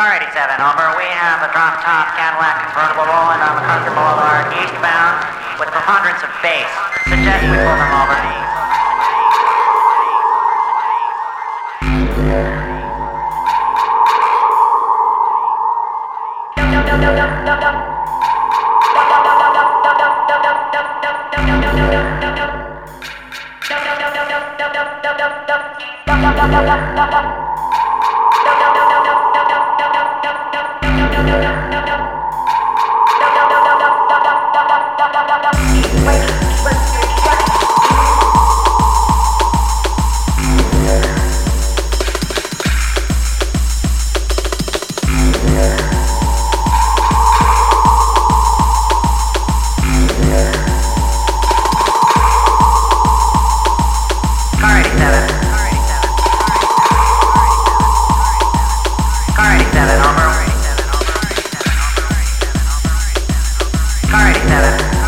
Car 87, over. We have a drop top Cadillac convertible rolling on MacArthur Boulevard eastbound with a preponderance of bass. Suggest we pull them over. Thank. nada.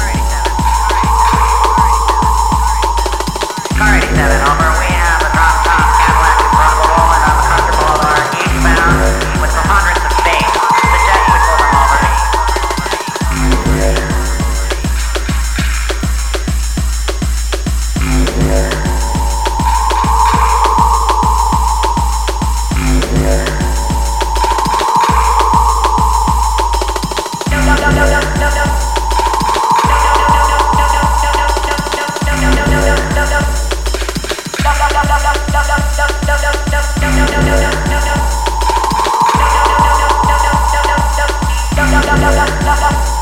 la la la